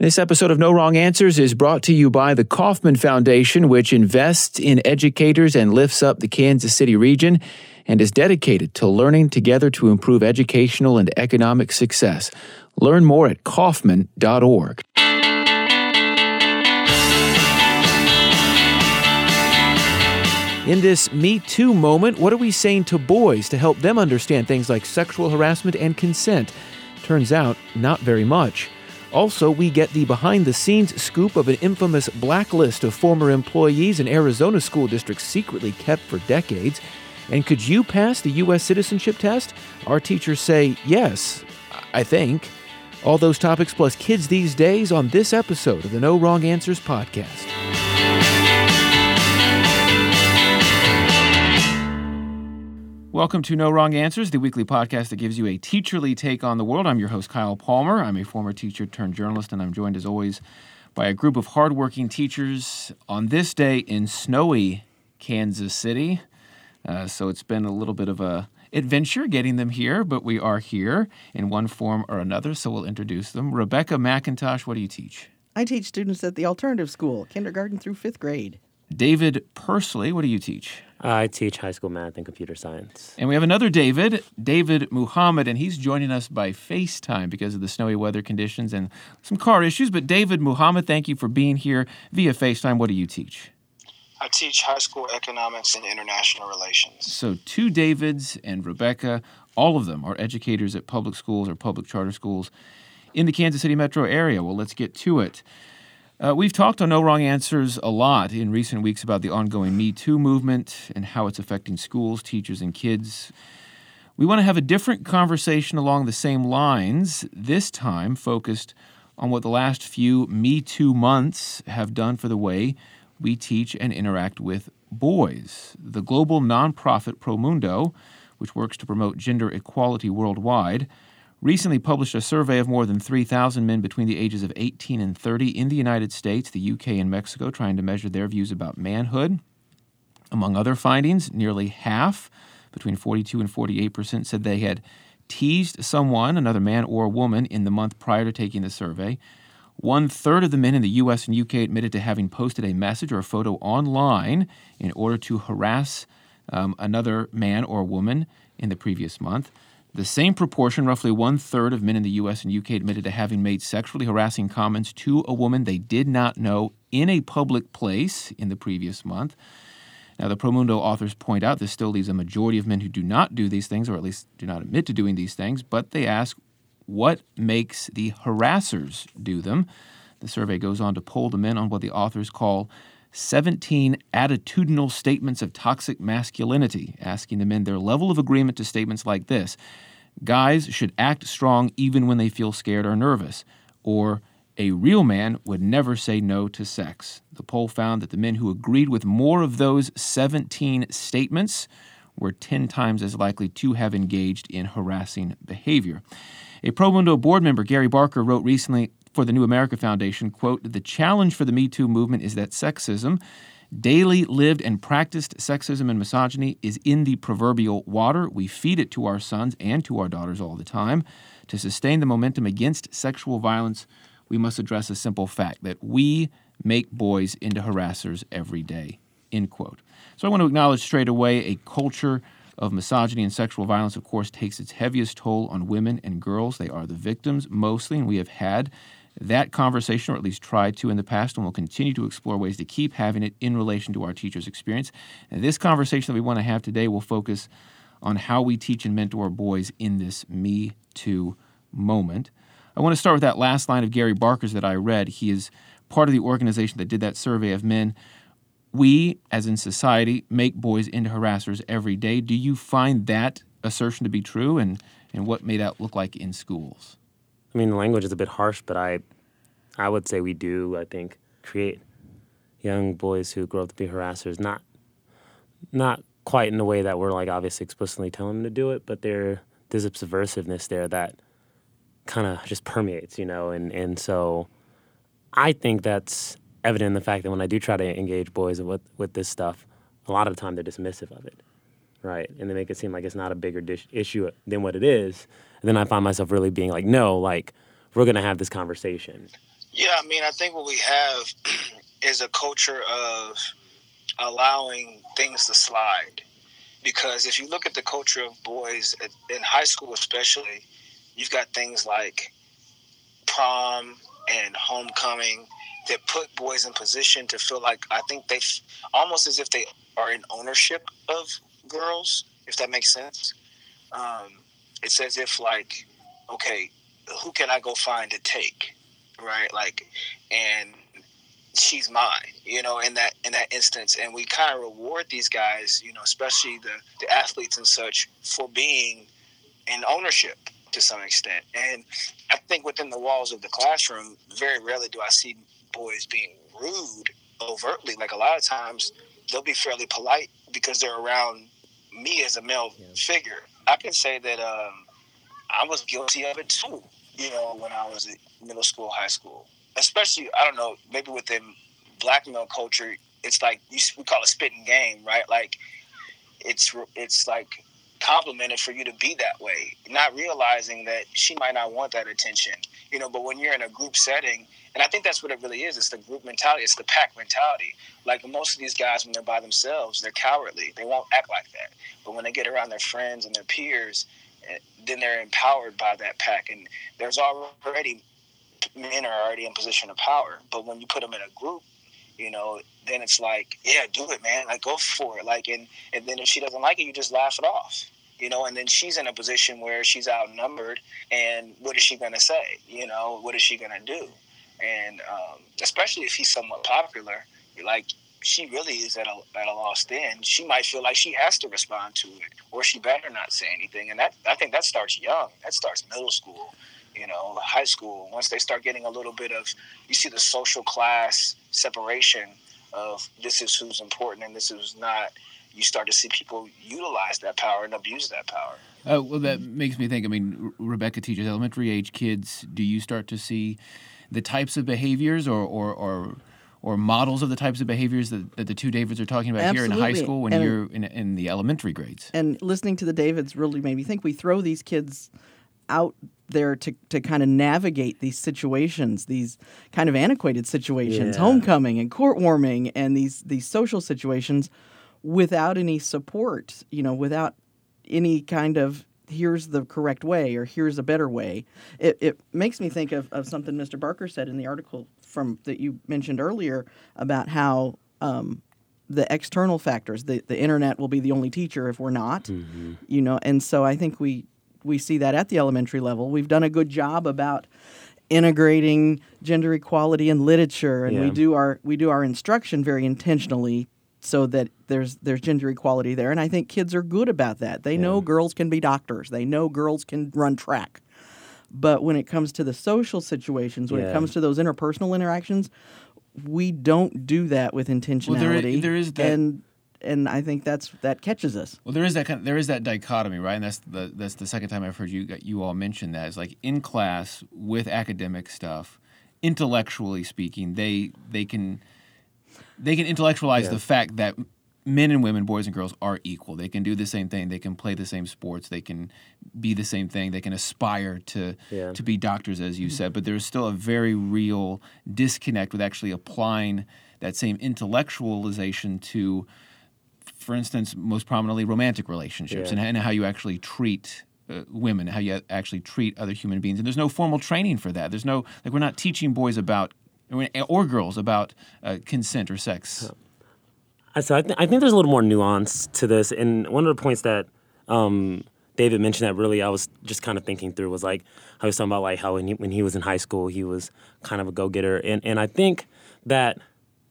This episode of No Wrong Answers is brought to you by the Kauffman Foundation, which invests in educators and lifts up the Kansas City region and is dedicated to learning together to improve educational and economic success. Learn more at Kauffman.org. In this Me Too moment, what are we saying to boys to help them understand things like sexual harassment and consent? Turns out, not very much. Also, we get the behind the scenes scoop of an infamous blacklist of former employees an Arizona school district secretly kept for decades. And could you pass the U.S. citizenship test? Our teachers say yes, I think. All those topics plus kids these days on this episode of the No Wrong Answers podcast. Welcome to No Wrong Answers, the weekly podcast that gives you a teacherly take on the world. I'm your host, Kyle Palmer. I'm a former teacher turned journalist, and I'm joined as always by a group of hardworking teachers on this day in snowy Kansas City. Uh, so it's been a little bit of a adventure getting them here, but we are here in one form or another, so we'll introduce them. Rebecca McIntosh, what do you teach? I teach students at the alternative school, kindergarten through fifth grade. David Persley, what do you teach? I teach high school math and computer science. And we have another David, David Muhammad, and he's joining us by FaceTime because of the snowy weather conditions and some car issues. But David Muhammad, thank you for being here via FaceTime. What do you teach? I teach high school economics and international relations. So, two Davids and Rebecca, all of them are educators at public schools or public charter schools in the Kansas City metro area. Well, let's get to it. Uh, we've talked on No Wrong Answers a lot in recent weeks about the ongoing Me Too movement and how it's affecting schools, teachers, and kids. We want to have a different conversation along the same lines, this time focused on what the last few Me Too months have done for the way we teach and interact with boys. The global nonprofit Promundo, which works to promote gender equality worldwide, recently published a survey of more than 3,000 men between the ages of 18 and 30 in the United States, the UK, and Mexico, trying to measure their views about manhood. Among other findings, nearly half, between 42 and 48 percent, said they had teased someone, another man or woman, in the month prior to taking the survey. One third of the men in the US and UK admitted to having posted a message or a photo online in order to harass um, another man or woman in the previous month. The same proportion, roughly one third of men in the US and UK, admitted to having made sexually harassing comments to a woman they did not know in a public place in the previous month. Now, the Promundo authors point out this still leaves a majority of men who do not do these things, or at least do not admit to doing these things, but they ask what makes the harassers do them. The survey goes on to poll the men on what the authors call 17 attitudinal statements of toxic masculinity, asking the men their level of agreement to statements like this Guys should act strong even when they feel scared or nervous, or a real man would never say no to sex. The poll found that the men who agreed with more of those 17 statements were 10 times as likely to have engaged in harassing behavior. A Promundo board member, Gary Barker, wrote recently for the New America Foundation, quote, "The challenge for the Me Too movement is that sexism, daily lived and practiced sexism and misogyny is in the proverbial water. We feed it to our sons and to our daughters all the time. To sustain the momentum against sexual violence, we must address a simple fact that we make boys into harassers every day." End quote. So I want to acknowledge straight away a culture of misogyny and sexual violence, of course, takes its heaviest toll on women and girls. They are the victims mostly, and we have had that conversation, or at least tried to in the past, and we'll continue to explore ways to keep having it in relation to our teachers' experience. And this conversation that we want to have today will focus on how we teach and mentor boys in this Me Too moment. I want to start with that last line of Gary Barker's that I read. He is part of the organization that did that survey of men. We, as in society, make boys into harassers every day. Do you find that assertion to be true, and, and what may that look like in schools? I mean, the language is a bit harsh, but I, I would say we do. I think create young boys who grow up to be harassers. Not, not quite in the way that we're like obviously explicitly telling them to do it, but there there's a subversiveness there that kind of just permeates, you know, and and so I think that's evident in the fact that when I do try to engage boys with with this stuff, a lot of the time they're dismissive of it, right? And they make it seem like it's not a bigger dish, issue than what it is. And then I find myself really being like, no, like we're gonna have this conversation. Yeah, I mean, I think what we have is a culture of allowing things to slide. Because if you look at the culture of boys in high school, especially, you've got things like prom and homecoming that put boys in position to feel like I think they almost as if they are in ownership of girls, if that makes sense. Um, it's as if like, okay, who can I go find to take, right? Like, and she's mine, you know, in that in that instance. And we kind of reward these guys, you know, especially the the athletes and such, for being in ownership to some extent. And I think within the walls of the classroom, very rarely do I see boys being rude overtly. Like a lot of times, they'll be fairly polite because they're around me as a male yeah. figure. I can say that um, I was guilty of it too. You know, when I was in middle school, high school, especially I don't know, maybe within black male culture, it's like you, we call it spitting game, right? Like it's it's like complimented for you to be that way, not realizing that she might not want that attention, you know. But when you're in a group setting, and I think that's what it really is, it's the group mentality, it's the pack mentality. Like most of these guys, when they're by themselves, they're cowardly. They won't act like that. But when they get around their friends and their peers, eh, then they're empowered by that pack. And there's already men are already in position of power. But when you put them in a group, you know, then it's like, yeah, do it, man. Like, go for it. Like, and and then if she doesn't like it, you just laugh it off. You know, and then she's in a position where she's outnumbered, and what is she gonna say? You know, what is she gonna do? And um, especially if he's somewhat popular, like she really is at a, at a lost end. She might feel like she has to respond to it, or she better not say anything. And that I think that starts young. That starts middle school you know, high school, once they start getting a little bit of, you see the social class separation of this is who's important and this is not, you start to see people utilize that power and abuse that power. Uh, well, that makes me think. I mean, Rebecca teaches elementary age kids. Do you start to see the types of behaviors or, or, or or models of the types of behaviors that, that the two Davids are talking about Absolutely. here in high school when and, you're in, in the elementary grades. And listening to the Davids really made me think we throw these kids out there to, to kind of navigate these situations, these kind of antiquated situations, yeah. homecoming and court warming and these these social situations without any support, you know, without any kind of here's the correct way or here's a better way. It, it makes me think of, of something Mr. Barker said in the article from that you mentioned earlier about how um, the external factors, the, the internet will be the only teacher if we're not, mm-hmm. you know, and so I think we we see that at the elementary level. We've done a good job about integrating gender equality in literature, and yeah. we do our we do our instruction very intentionally so that there's there's gender equality there. And I think kids are good about that. They yeah. know girls can be doctors. They know girls can run track. But when it comes to the social situations, when yeah. it comes to those interpersonal interactions, we don't do that with intentionality. Well, there, is, there is that, and and I think that's that catches us. Well, there is that kind of, there is that dichotomy, right? And that's the that's the second time I've heard you you all mention that. Is like in class with academic stuff, intellectually speaking, they they can they can intellectualize yeah. the fact that men and women, boys and girls, are equal. They can do the same thing. They can play the same sports. They can be the same thing. They can aspire to yeah. to be doctors, as you mm-hmm. said. But there's still a very real disconnect with actually applying that same intellectualization to for instance, most prominently romantic relationships yeah. and, and, how you actually treat uh, women, how you actually treat other human beings. And there's no formal training for that. There's no, like, we're not teaching boys about, or girls about uh, consent or sex. So I, th- I think there's a little more nuance to this. And one of the points that um, David mentioned that really I was just kind of thinking through was like, I was talking about like how when he, when he was in high school, he was kind of a go getter. And, and I think that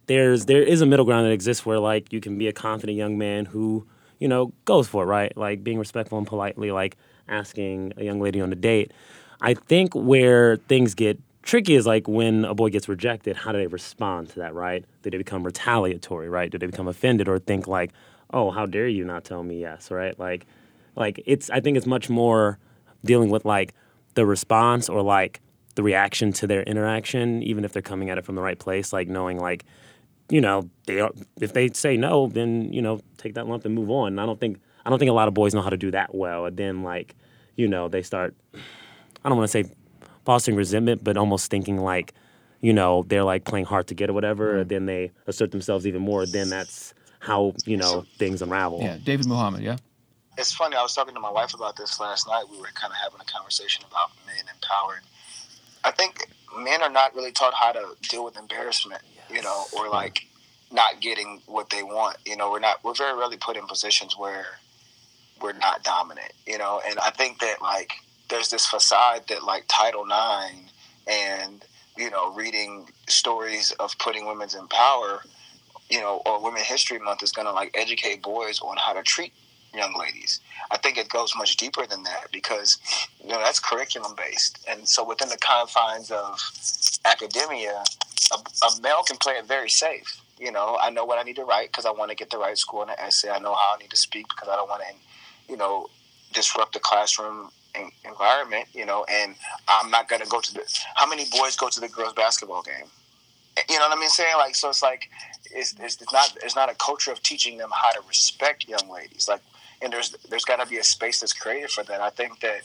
there's there is a middle ground that exists where like you can be a confident young man who you know goes for it right? Like being respectful and politely like asking a young lady on a date. I think where things get tricky is like when a boy gets rejected how do they respond to that right? Do they become retaliatory right? Do they become offended or think like oh how dare you not tell me yes right? Like like it's i think it's much more dealing with like the response or like the reaction to their interaction even if they're coming at it from the right place like knowing like you know, they are, if they say no, then you know, take that lump and move on. And I don't think I don't think a lot of boys know how to do that well. And then like, you know, they start I don't want to say fostering resentment, but almost thinking like, you know, they're like playing hard to get or whatever, and then they assert themselves even more, then that's how, you know, things unravel. Yeah, David Muhammad, yeah? it's funny. I was talking to my wife about this last night. We were kind of having a conversation about men and power. I think men are not really taught how to deal with embarrassment, you know, or like not getting what they want. You know, we're not. We're very rarely put in positions where we're not dominant. You know, and I think that like there's this facade that like Title IX and you know reading stories of putting women's in power, you know, or Women History Month is going to like educate boys on how to treat young ladies. I think it goes much deeper than that because you know that's curriculum based, and so within the confines of academia, a, a male can play it very safe. You know, I know what I need to write because I want to get the right score in an essay. I know how I need to speak because I don't want to, you know, disrupt the classroom environment. You know, and I'm not going to go to the. How many boys go to the girls' basketball game? Eh, you know what I mean? Saying like, so it's like, it's, it's not it's not a culture of teaching them how to respect young ladies. Like and there's there's got to be a space that's created for that. I think that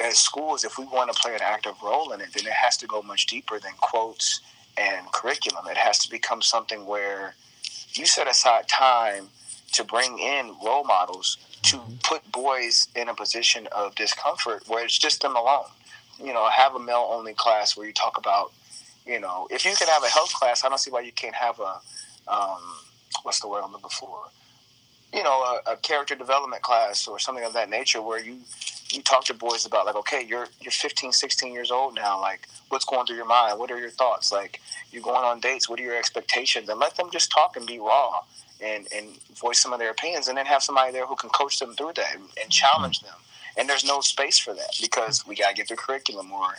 as schools, if we want to play an active role in it, then it has to go much deeper than quotes and curriculum. It has to become something where you set aside time to bring in role models to mm-hmm. put boys in a position of discomfort where it's just them alone. You know, have a male only class where you talk about, you know, if you can have a health class, I don't see why you can't have a, um, what's the word I'm looking for? you know, a, a, character development class or something of that nature where you you talk to boys about like, okay, you're you're 15, 16 years old now. Like, what's going through your mind? What are your thoughts? Like, you're going on dates. What are your expectations? And let them just talk and be raw and and voice some of their opinions, and then have somebody there who can coach them through that and, and challenge mm-hmm. them. And there's no space for that because we gotta get the curriculum or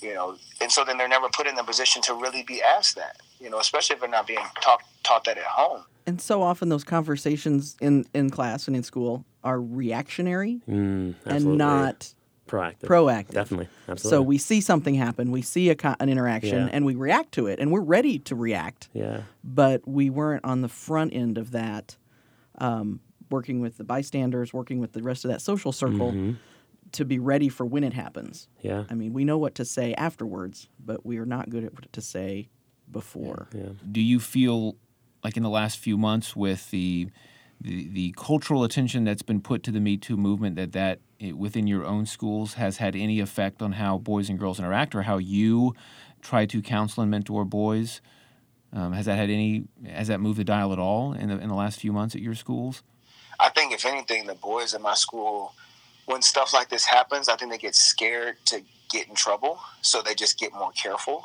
you know, and so then they're never put in the position to really be asked that, you know, especially if they're not being taught taught that at home. And so often those conversations in, in class and in school are reactionary mm, and not proactive. Proactive. Definitely. Absolutely. So we see something happen, we see a, an interaction, yeah. and we react to it, and we're ready to react. Yeah. But we weren't on the front end of that, um, working with the bystanders, working with the rest of that social circle. Mm-hmm. To be ready for when it happens. Yeah. I mean, we know what to say afterwards, but we are not good at what to say before. Yeah. Do you feel like in the last few months with the the, the cultural attention that's been put to the Me Too movement that that it, within your own schools has had any effect on how boys and girls interact or how you try to counsel and mentor boys? Um, has that had any? Has that moved the dial at all in the in the last few months at your schools? I think if anything, the boys in my school, when stuff like this happens, I think they get scared to get in trouble, so they just get more careful.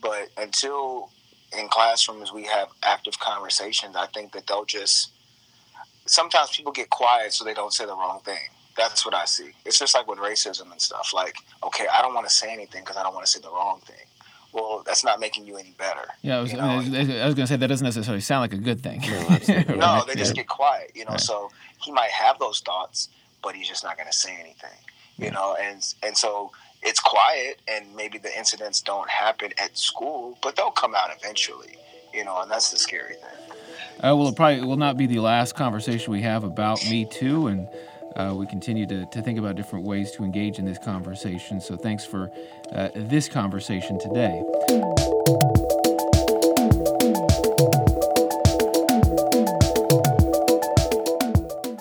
But until in classrooms we have active conversations, I think that they'll just sometimes people get quiet so they don't say the wrong thing. That's what I see. It's just like with racism and stuff. Like, okay, I don't want to say anything because I don't want to say the wrong thing. Well, that's not making you any better. Yeah, I was, I was, was going to say that doesn't necessarily sound like a good thing. No, no they just get quiet. You know, right. so he might have those thoughts, but he's just not going to say anything. You yeah. know, and and so it's quiet and maybe the incidents don't happen at school, but they'll come out eventually, you know, and that's the scary thing. Uh, well, it probably will not be the last conversation we have about Me Too, and uh, we continue to, to think about different ways to engage in this conversation. So thanks for uh, this conversation today.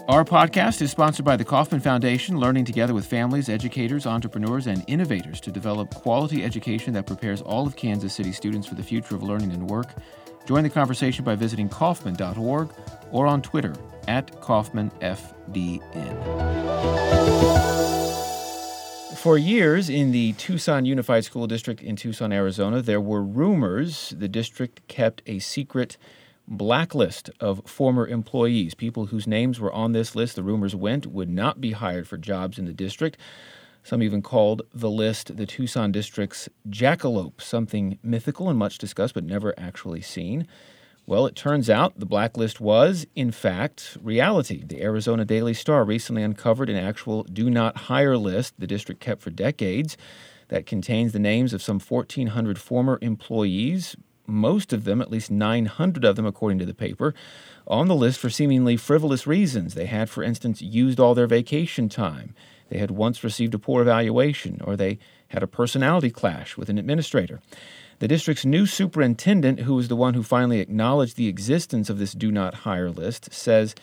Our podcast is sponsored by the Kauffman Foundation, learning together with families, educators, entrepreneurs, and innovators to develop quality education that prepares all of Kansas City students for the future of learning and work. Join the conversation by visiting Kauffman.org or on Twitter at KauffmanFDN. For years in the Tucson Unified School District in Tucson, Arizona, there were rumors the district kept a secret blacklist of former employees. People whose names were on this list, the rumors went, would not be hired for jobs in the district. Some even called the list the Tucson district's jackalope, something mythical and much discussed but never actually seen. Well, it turns out the blacklist was, in fact, reality. The Arizona Daily Star recently uncovered an actual do not hire list the district kept for decades that contains the names of some 1,400 former employees, most of them, at least 900 of them, according to the paper, on the list for seemingly frivolous reasons. They had, for instance, used all their vacation time. They had once received a poor evaluation, or they had a personality clash with an administrator. The district's new superintendent, who was the one who finally acknowledged the existence of this do not hire list, says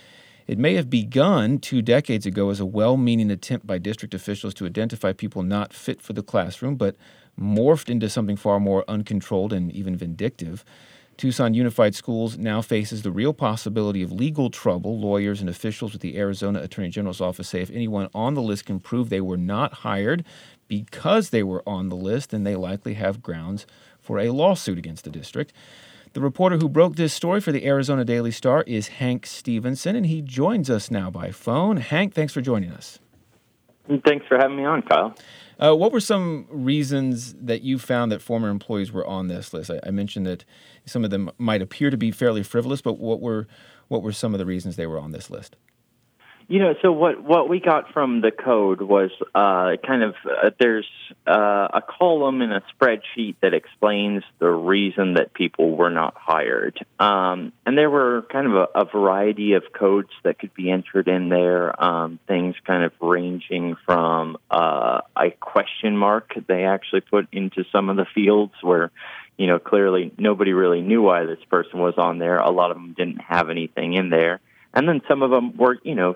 it may have begun two decades ago as a well meaning attempt by district officials to identify people not fit for the classroom, but morphed into something far more uncontrolled and even vindictive. Tucson Unified Schools now faces the real possibility of legal trouble. Lawyers and officials with the Arizona Attorney General's office say if anyone on the list can prove they were not hired because they were on the list, then they likely have grounds for a lawsuit against the district. The reporter who broke this story for the Arizona Daily Star is Hank Stevenson, and he joins us now by phone. Hank, thanks for joining us. Thanks for having me on, Kyle. Uh, what were some reasons that you found that former employees were on this list? I, I, mentioned that some of them might appear to be fairly frivolous, but what were what were some of the reasons they were on this list? You know, so what what we got from the code was uh, kind of uh, there's uh, a column in a spreadsheet that explains the reason that people were not hired, um, and there were kind of a, a, variety of codes that could be entered in there. Um, things kind of ranging from uh, a question mark they actually put into some of the fields where you know clearly nobody really knew why this person was on there. A lot of them didn't have anything in there and then some of them were, you know,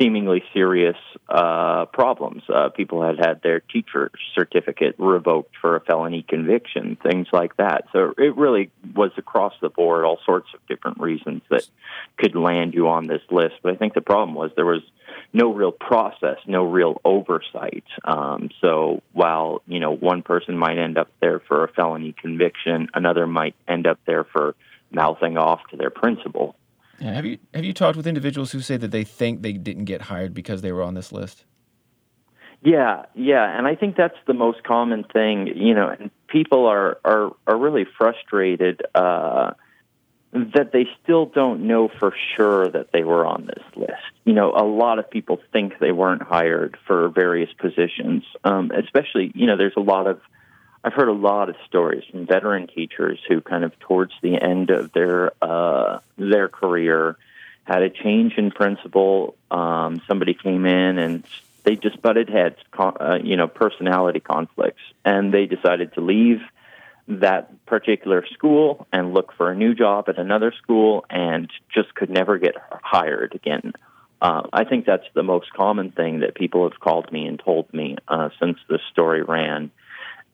seemingly serious uh, problems. Uh, people had had their teacher certificate revoked for a felony conviction, things like that. So it really was across the board, all sorts of different reasons that could land you on this list. But I think the problem was there was no real process, no real oversight. Um, so while you know one person might end up there for a felony conviction, another might end up there for mouthing off to their principal. Yeah, have you have you talked with individuals who say that they think they didn't get hired because they were on this list? Yeah, yeah, and I think that's the most common thing. You know, and people are are are really frustrated uh, that they still don't know for sure that they were on this list. You know, a lot of people think they weren't hired for various positions, um, especially you know, there's a lot of I've heard a lot of stories from veteran teachers who kind of towards the end of their uh, their career had a change in principal. Um, somebody came in and they just butted heads, uh, you know, personality conflicts, and they decided to leave that particular school and look for a new job at another school, and just could never get hired again. Uh, I think that's the most common thing that people have called me and told me uh, since the story ran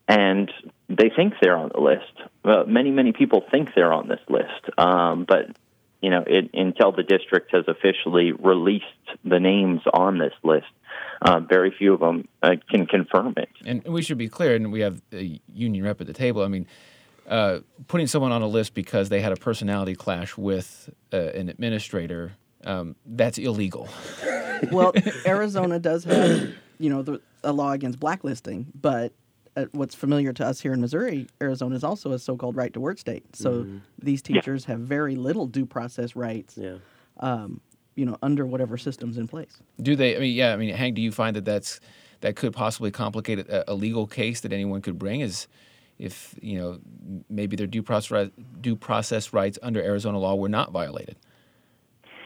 and they think they're on the list. Well, many many people think they're on this list, um, but you know, it, until the district has officially released the names on this list, uh, very few of them uh, can confirm it. And we should be clear, and we have a union rep at the table. I mean, uh, putting someone on a list because they had a personality clash with uh, an administrator, um, that's illegal. well, Arizona does have, you know, the, a law against blacklisting, but uh, what's familiar to us here in Missouri, Arizona is also a so-called right to work state. So mm-hmm. these teachers yeah. have very little due process rights. Yeah. Um, you know, under whatever system's in place. Do they? I mean, yeah. I mean, Hank, do you find that that's that could possibly complicate a, a legal case that anyone could bring? Is if you know maybe their due process due process rights under Arizona law were not violated?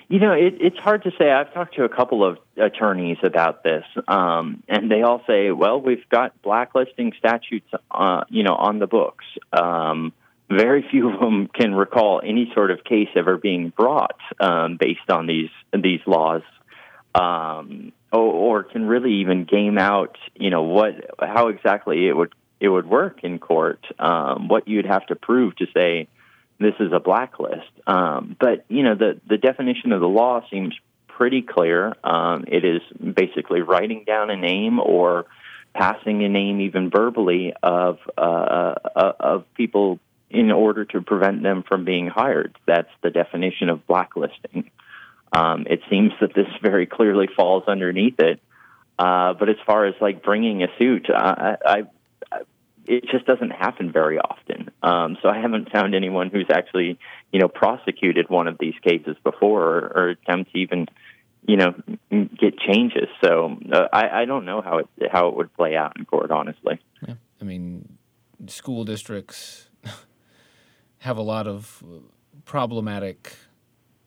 You know, it, it's hard to say. I've talked to a couple of attorneys about this, um, and they all say, "Well, we've got blacklisting statutes, uh, you know, on the books." Um, very few of them can recall any sort of case ever being brought um, based on these these laws, um, or, or can really even game out, you know, what how exactly it would it would work in court, um, what you'd have to prove to say this is a blacklist. Um, but you know, the the definition of the law seems pretty clear. Um, it is basically writing down a name or passing a name, even verbally, of uh, uh, of people in order to prevent them from being hired. That's the definition of blacklisting. Um, it seems that this very clearly falls underneath it. Uh, but as far as like bringing a suit, I, I, it just doesn't happen very often. Um, so I haven't found anyone who's actually, you know, prosecuted one of these cases before or, or attempt to even, you know, get changes. So uh, I, I don't know how it how it would play out in court, honestly. Yeah. I mean, school districts have a lot of problematic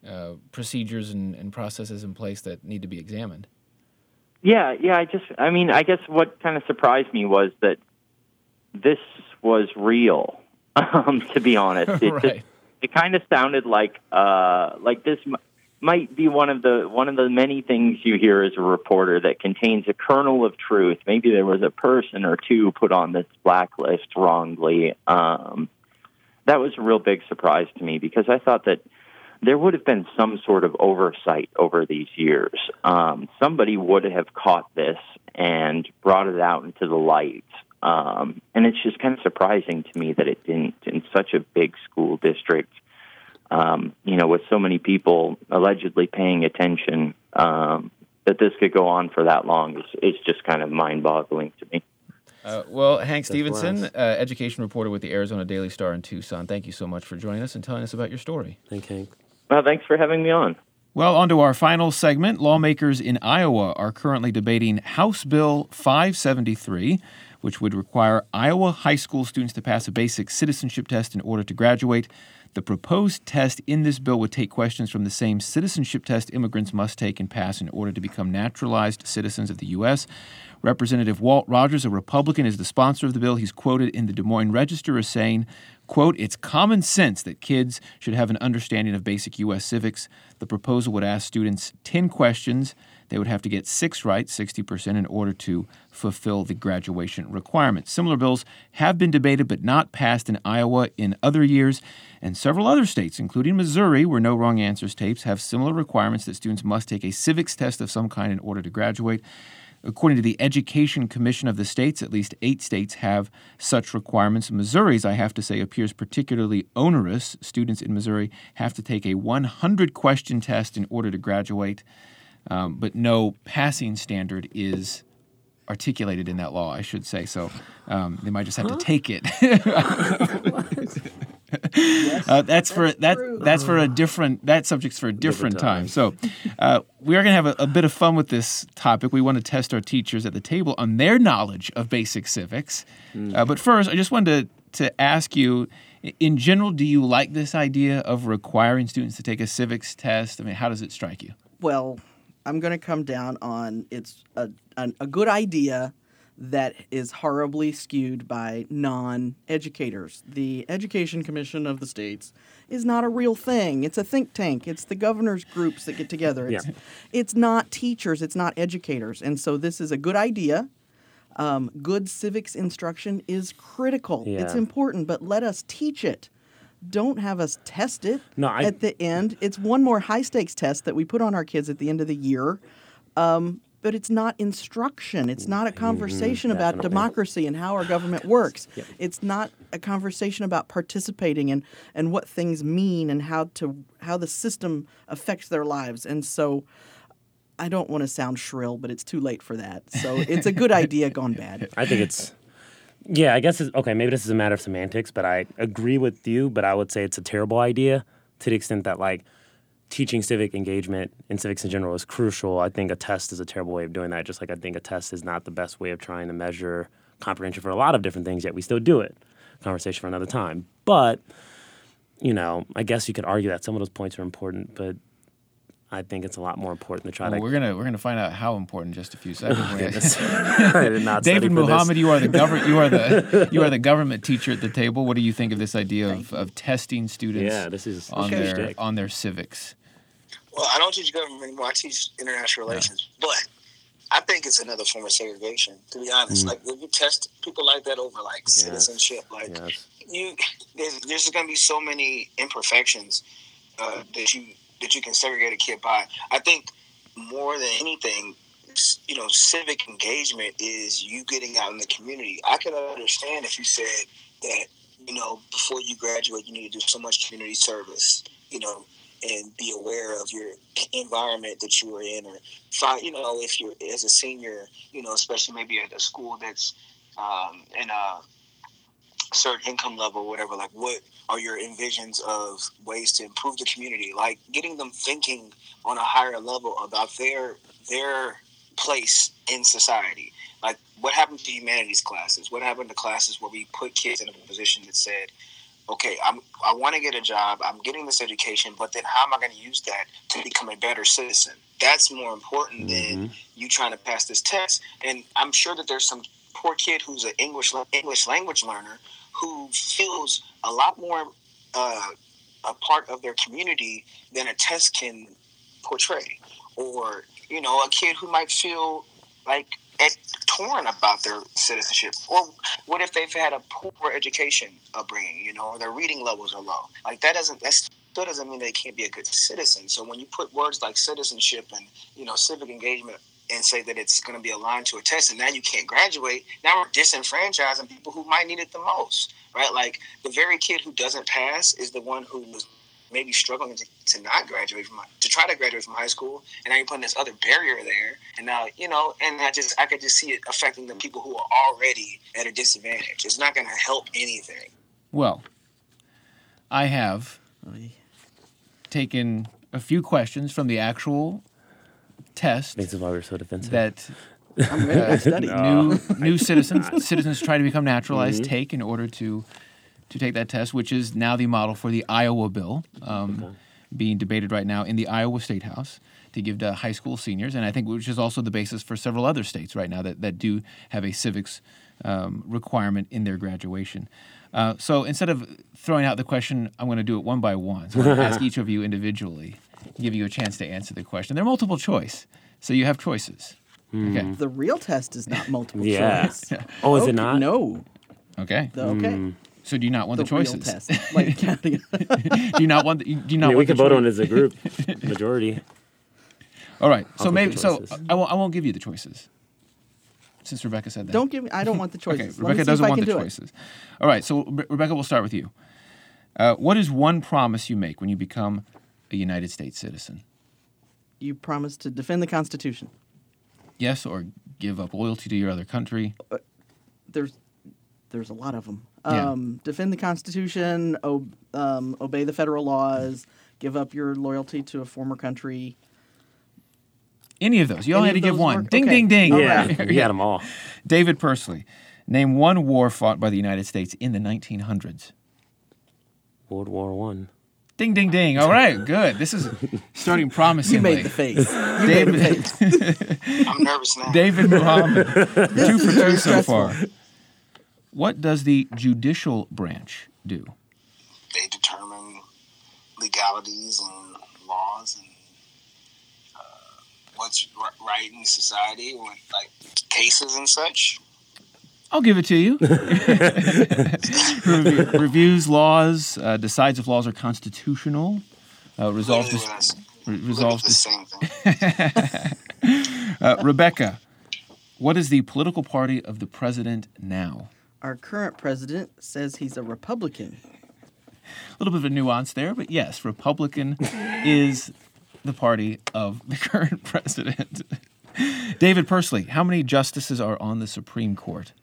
uh, procedures and, and processes in place that need to be examined. Yeah, yeah. I just, I mean, I guess what kind of surprised me was that this was real. Um, to be honest, it right. just, it kind of sounded like uh, like this m- might be one of the one of the many things you hear as a reporter that contains a kernel of truth. Maybe there was a person or two put on this blacklist wrongly. Um, that was a real big surprise to me because I thought that there would have been some sort of oversight over these years. Um, somebody would have caught this and brought it out into the light. Um, and it's just kind of surprising to me that it didn't in such a big school district. Um, you know, with so many people allegedly paying attention, um, that this could go on for that long is, is just kind of mind-boggling to me. Uh, well, Hank Stevenson, uh, education reporter with the Arizona Daily Star in Tucson, thank you so much for joining us and telling us about your story. Thank you, Hank. Well, thanks for having me on. Well, on to our final segment. Lawmakers in Iowa are currently debating House Bill 573, which would require Iowa high school students to pass a basic citizenship test in order to graduate. The proposed test in this bill would take questions from the same citizenship test immigrants must take and pass in order to become naturalized citizens of the U.S. Representative Walt Rogers, a Republican, is the sponsor of the bill. He's quoted in the Des Moines Register as saying, quote, it's common sense that kids should have an understanding of basic U.S. civics. The proposal would ask students 10 questions. They would have to get six right, 60%, in order to fulfill the graduation requirement. Similar bills have been debated but not passed in Iowa in other years. And several other states, including Missouri, where no wrong answers tapes, have similar requirements that students must take a civics test of some kind in order to graduate. According to the Education Commission of the states, at least eight states have such requirements. Missouri's, I have to say, appears particularly onerous. Students in Missouri have to take a 100 question test in order to graduate, um, but no passing standard is articulated in that law, I should say. So um, they might just have to take it. uh, that's for that. That's for a different. That subject's for a different, time. time. So uh, we are going to have a, a bit of fun with this topic. We want to test our teachers at the table on their knowledge of basic civics. Uh, but first, I just wanted to to ask you. In general, do you like this idea of requiring students to take a civics test? I mean, how does it strike you? Well, I'm going to come down on it's a, an, a good idea that is horribly skewed by non educators. The Education Commission of the states is not a real thing. It's a think tank. It's the governors' groups that get together. It's, Yeah. it's not teachers, it's not educators. And so this is a good idea. Um, good civics instruction is critical. yeah. It's important, but let us teach it. Don't have us test it No, I- at the end. It's one more high stakes test that we put on our kids at the end of the year. Um, but it's not instruction. It's not a conversation about democracy and how our government works. It's not a conversation about participating and, and what things mean and how to how the system affects their lives. And so I don't want to sound shrill, but it's too late for that. So it's a good idea gone bad. I think it's. Yeah, I guess it's okay. Maybe this is a matter of semantics, but I agree with you. But I would say it's a terrible idea to the extent that like teaching civic engagement and civics in general is crucial. I think a test is a terrible way of doing that. Just like I think a test is not the best way of trying to measure comprehension for a lot of different things. Yet we still do it. Conversation for another time. But you know, I guess you could argue that some of those points are important, but I think it's a lot more important to try Well, to. we're gonna we're gonna find out how important in just a few seconds. I did not David. Muhammad, you are the government you are the you are the government teacher at the table. What do you think of this idea of, of testing students Yeah, this is on this is their shtick. on their civics? Well, I don't teach government anymore. I teach international relations, but I think it's another form of segregation. To be honest, like if you test people like that over like citizenship, like Yes. you, there's, there's going to be so many imperfections uh, that you that you can segregate a kid by. I think more than anything, you know, civic engagement is you getting out in the community. I can understand if you said that, you know, before you graduate, you need to do so much community service, you know, and be aware of your environment that you are in, or find, you know, if you're as a senior, you know, especially maybe at a school that's um, in a certain income level, whatever. Like, what are your envisions of ways to improve the community? Like getting them thinking on a higher level about their their place in society. Like, what happened to humanities classes? What happened to classes where we put kids in a position that said, okay, I'm, I want to get a job. I'm getting this education, but then how am I going to use that to become a better citizen? That's more important than mm-hmm. you trying to pass this test. And I'm sure that there's some poor kid who's an English English language learner who feels a lot more uh, a part of their community than a test can portray. Or, you know, a kid who might feel like at, torn about their citizenship. Or what if they've had a poor education upbringing, you know, or their reading levels are low? Like that doesn't that still doesn't mean they can't be a good citizen. So when you put words like citizenship and, you know, civic engagement and say that it's going to be aligned to a test and now you can't graduate. Now we're disenfranchising people who might need it the most right? Like the very kid who doesn't pass is the one who was maybe struggling to, to not graduate from to try to graduate from high school and now you're putting this other barrier there. And now you know and i just i could just see it affecting the people who are already at a disadvantage. It's not going to help anything. Well, I have taken a few questions from the actual test This is why we're so defensive. that I'm ready to study. new new citizens citizens try to become naturalized take in order to to take that test, which is now the model for the Iowa bill um, being debated right now in the Iowa State House to give to high school seniors, and I think which is also the basis for several other states right now that, that do have a civics um, requirement in their graduation. Uh, so instead of throwing out the question, I'm going to do it one by one. So I'm going to ask each of you individually, give you a chance to answer the question. They're multiple choice, so you have choices. Okay. The real test is not multiple yeah. choice. Oh, is Okay, it not? No. Okay. The- okay. So do you not want The, the, real choices? test. Like counting. do you not want? The, do you I not mean, we want could the vote choi- on it as a group, majority. All right. So maybe so. I won't. I won't give you the choices. Since Rebecca said that. don't give me. I don't want the choices. Okay. Rebecca doesn't want the do it. choices. All right. So Re- Rebecca, we'll start with you. Uh, what is one promise you make when you become a United States citizen? You promise to defend the Constitution. Yes, or give up loyalty to your other country. There's there's a lot of them. Yeah. Um, defend the Constitution. O- um, obey the federal laws. Give up your loyalty to a former country. Any of those. You only Any had to give one. work? Ding, Okay. ding, ding. All yeah, right. we got them all. David Persley, name one war fought by the United States in the 1900s. World War One. Ding, ding, ding. All right, good. This is starting promisingly. You made the face. You made the David, face. i'm nervous now David Muhammad, two for two so far. What does the judicial branch do? they determine legalities and laws and uh, what's right in society with like cases and such. I'll give it to you. Review, reviews laws, uh, decides if laws are constitutional, uh, resolves, dis- what I s- re- literally resolves the dis- same thing. uh, Rebecca, what is the political party of the president now? Our current president says he's a Republican. A little bit of a nuance there, but yes, Republican is the party of the current president. David Persley, how many justices are on the Supreme Court?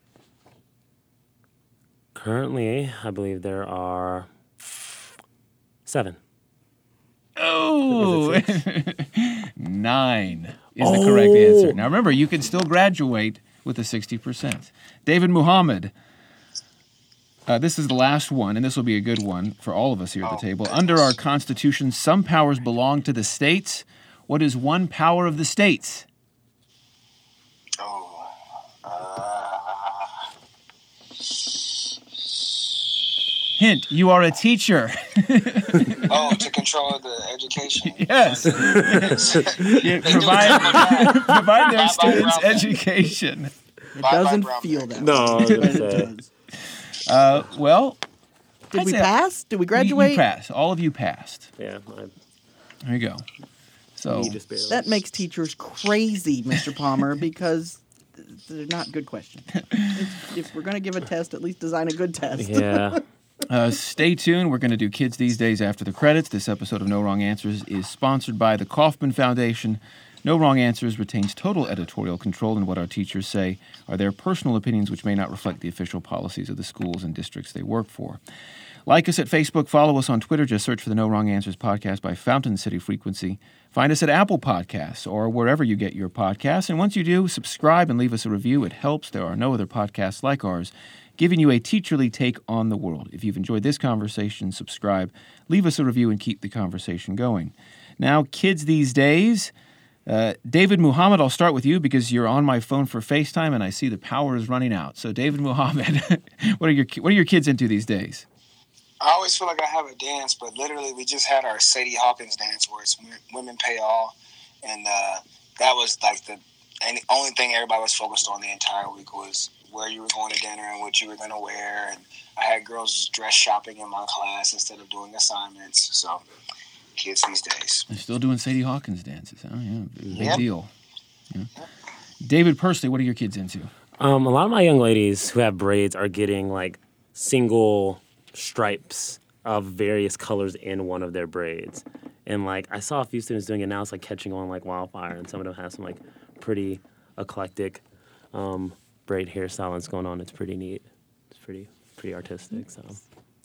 Currently, I believe there are seven. Oh, nine is the correct oh. answer. Now remember, you can still graduate with a 60%. David Muhammad, uh, this is the last one, and this will be a good one for all of us here at the table. Under our Constitution, some powers belong to the states. What is one power of the states? Oh, uh, Hint, you are a teacher. oh, to control the education. yes. Yeah, provide, provide their students education. It doesn't feel that No, I way, was gonna but it does. Uh, well, Did I'd we pass? Did we graduate? You passed. All of you passed. Yeah, I, There you go. So me just barely. That makes teachers crazy, Mr. Palmer, because they're not good questions. if, if we're going to give a test, at least design a good test. Yeah. uh, stay tuned. We're going to do Kids These Days after the credits. This episode of No Wrong Answers is sponsored by the Kauffman Foundation. No Wrong Answers retains total editorial control, and what our teachers say are their personal opinions, which may not reflect the official policies of the schools and districts they work for. Like us at Facebook, follow us on Twitter. Just search for the No Wrong Answers podcast by Fountain City Frequency. Find us at Apple Podcasts or wherever you get your podcasts. And once you do, subscribe and leave us a review. It helps. There are no other podcasts like ours giving you a teacherly take on the world. If you've enjoyed this conversation, subscribe, leave us a review, and keep the conversation going. Now, kids these days, Uh, David Muhammad, I'll start with you because you're on my phone for FaceTime and I see the power is running out. So, David Muhammad, what are your what are your kids into these days? I always feel like I have a dance, but literally we just had our Sadie Hawkins dance where it's women pay all, and uh, that was like the the only thing everybody was focused on the entire week was where you were going to dinner and what you were going to wear. And I had girls dress shopping in my class instead of doing assignments. So kids these days. They're still doing Sadie Hawkins dances. Oh yeah, big yep. deal. Yeah. David Persley, what are your kids into? Um, a lot of my young ladies who have braids are getting like single stripes of various colors in one of their braids. And like I saw a few students doing it now, it's like catching on like wildfire, and some of them have some like pretty eclectic um, braid hairstyles going on. It's pretty neat. It's pretty pretty artistic. So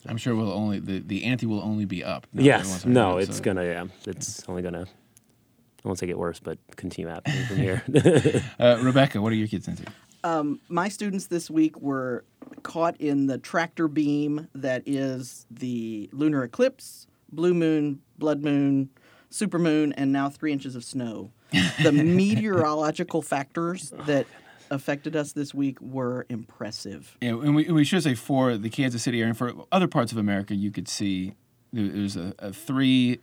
I'm sure we'll only the, the ante will only be up. Yes, no, it's so. gonna yeah, it's only gonna. I won't say get worse, but continue happening from here. uh, Rebecca, what are your kids into? Um, my students this week were caught in the tractor beam that is the lunar eclipse, blue moon, blood moon, super moon, and now three inches of snow. The meteorological factors that affected us this week were impressive. Yeah, and we, we should say for the Kansas City area and for other parts of America, you could see there's a, a three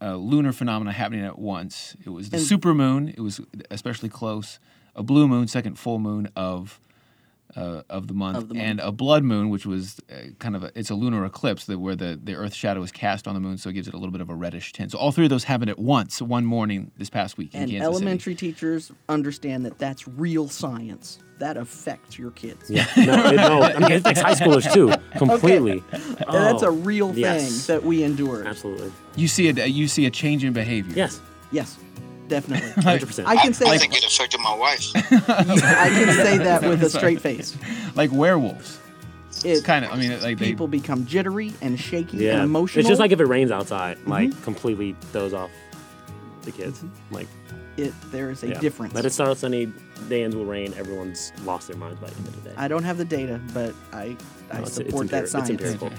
uh, lunar phenomena happening at once. It was the and, super moon. It was especially close. A blue moon, second full moon of uh, of, the month, of the month, and a blood moon, which was uh, kind of a, it's a lunar eclipse that where the, the Earth's shadow is cast on the moon, so it gives it a little bit of a reddish tint. So all three of those happened at once, one morning this past week. And elementary City. teachers understand that that's real science. That affects your kids. Yeah, no, it, no I mean, it affects high schoolers too, completely. Okay. Oh, that's a oh, real thing yes. that we endure. Absolutely. You see a you see a change in behavior. Yes. Yes definitely. 100%. I can say. I think it affected my wife. I can say that with a straight face. Like werewolves. It's kind of. I mean, like people they, become jittery and shaky yeah. and emotional. It's just like if it rains outside, mm-hmm. like completely throws off the kids. Mm-hmm. Like it, there is a yeah. difference. But it start out sunny, day ends will rain. Everyone's lost their minds by the end of the day. I don't have the data, but I I no, support it's that science. It's empirical.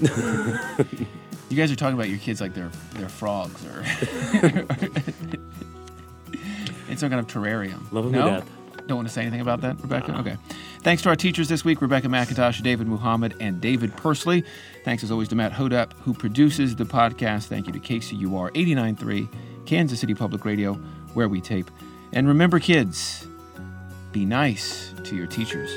Mm-hmm. you guys are talking about your kids like they're they're frogs or in some kind of terrarium. Love no? Don't want to say anything about that, Rebecca? Uh-huh. Okay. Thanks to our teachers this week, Rebecca McIntosh, David Muhammad, and David Persley. Thanks as always to Matt Hodapp, who produces the podcast. Thank you to KCUR 89.3, Kansas City Public Radio, where we tape. And remember, kids, be nice to your teachers.